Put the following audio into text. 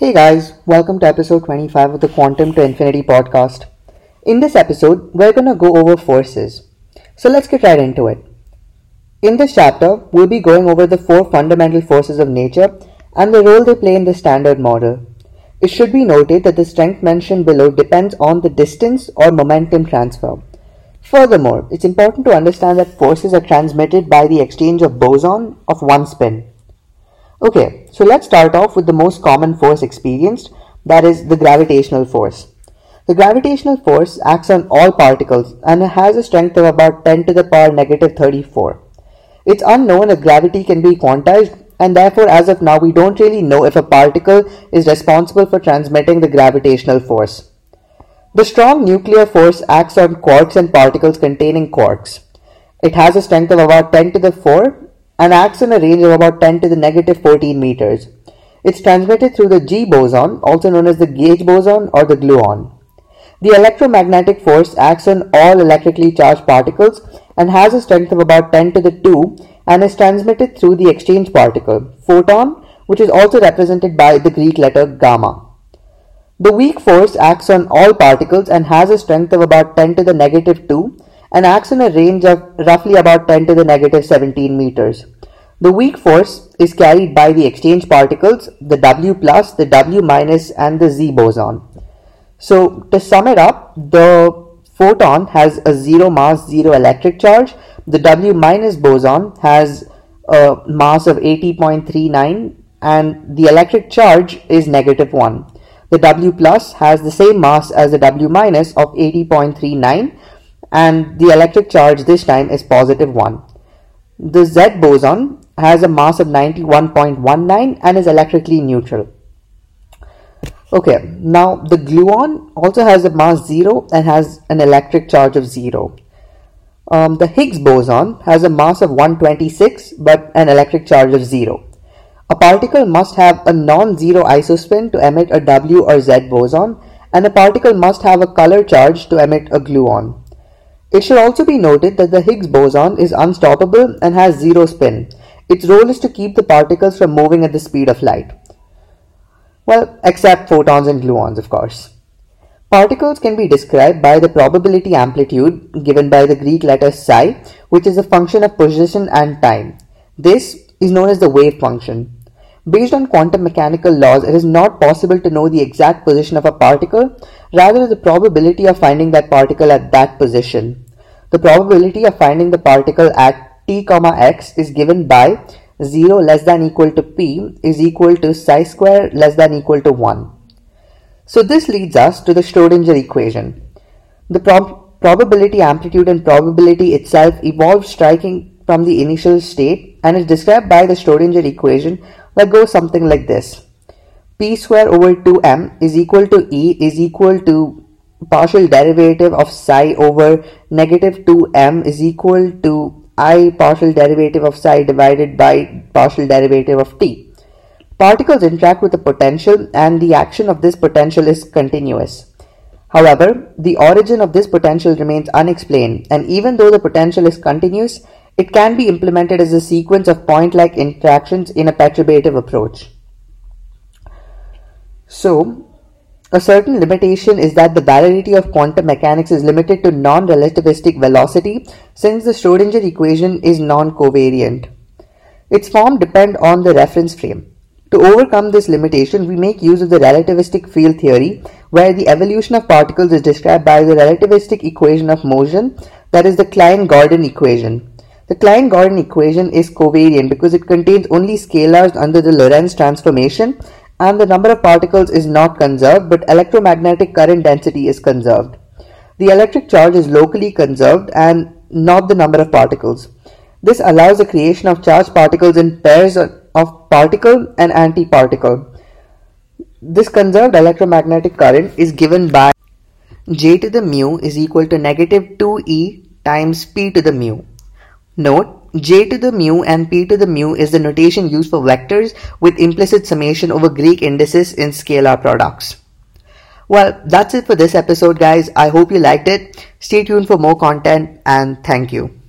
Hey guys, welcome to episode 25 of the Quantum to Infinity podcast. In this episode, we're going to go over forces. So let's get right into it. In this chapter, we'll be going over the four fundamental forces of nature and the role they play in the standard model. It should be noted that the strength mentioned below depends on the distance or momentum transfer. Furthermore, it's important to understand that forces are transmitted by the exchange of boson of one spin. Okay, so let's start off with the most common force experienced, that is the gravitational force. The gravitational force acts on all particles and has a strength of about 10 to the power negative 34. It's unknown if gravity can be quantized and therefore as of now we don't really know if a particle is responsible for transmitting the gravitational force. The strong nuclear force acts on quarks and particles containing quarks. It has a strength of about 10 to the 4 and acts in a range of about 10 to the negative 14 meters. It's transmitted through the G boson, also known as the gauge boson or the gluon. The electromagnetic force acts on all electrically charged particles and has a strength of about 10 to the 2 and is transmitted through the exchange particle, photon, which is also represented by the Greek letter gamma. The weak force acts on all particles and has a strength of about 10 to the negative 2 and acts in a range of roughly about 10 to the negative 17 meters. The weak force is carried by the exchange particles, the W plus, the W minus, and the Z boson. So to sum it up, the photon has a zero mass, zero electric charge. The W minus boson has a mass of 80.39 and the electric charge is negative 1. The W plus has the same mass as the W minus of 80.39 and the electric charge this time is positive 1. The Z boson has a mass of 91.19 and is electrically neutral. Okay, now the gluon also has a mass 0 and has an electric charge of 0. Um, the Higgs boson has a mass of 126 but an electric charge of 0. A particle must have a non-zero isospin to emit a W or Z boson and a particle must have a color charge to emit a gluon. It should also be noted that the Higgs boson is unstoppable and has zero spin. Its role is to keep the particles from moving at the speed of light. Well, except photons and gluons, of course. Particles can be described by the probability amplitude given by the Greek letter psi, which is a function of position and time. This is known as the wave function. Based on quantum mechanical laws, it is not possible to know the exact position of a particle, rather the probability of finding that particle at that position. The probability of finding the particle at t comma x is given by 0 less than equal to p is equal to psi square less than equal to 1. So this leads us to the Schrodinger equation. The prob probability amplitude and probability itself evolve striking from the initial state and is described by the Schrodinger equation that goes something like this. p square over 2m is equal to e is equal to partial derivative of psi over negative 2m is equal to i partial derivative of psi divided by partial derivative of t. Particles interact with a potential and the action of this potential is continuous. However, the origin of this potential remains unexplained and even though the potential is continuous, it can be implemented as a sequence of point-like interactions in a perturbative approach. So, a certain limitation is that the validity of quantum mechanics is limited to non-relativistic velocity since the Schrodinger equation is non-covariant. Its form depends on the reference frame. To overcome this limitation, we make use of the relativistic field theory where the evolution of particles is described by the relativistic equation of motion that is the Klein-Gordon equation. The Klein-Gordon equation is covariant because it contains only scalars under the Lorentz transformation and the number of particles is not conserved but electromagnetic current density is conserved. The electric charge is locally conserved and not the number of particles. This allows the creation of charged particles in pairs of particle and antiparticle. This conserved electromagnetic current is given by J to the mu is equal to negative 2E times P to the mu. Note j to the mu and p to the mu is the notation used for vectors with implicit summation over Greek indices in scalar products. Well, that's it for this episode guys. I hope you liked it. Stay tuned for more content and thank you.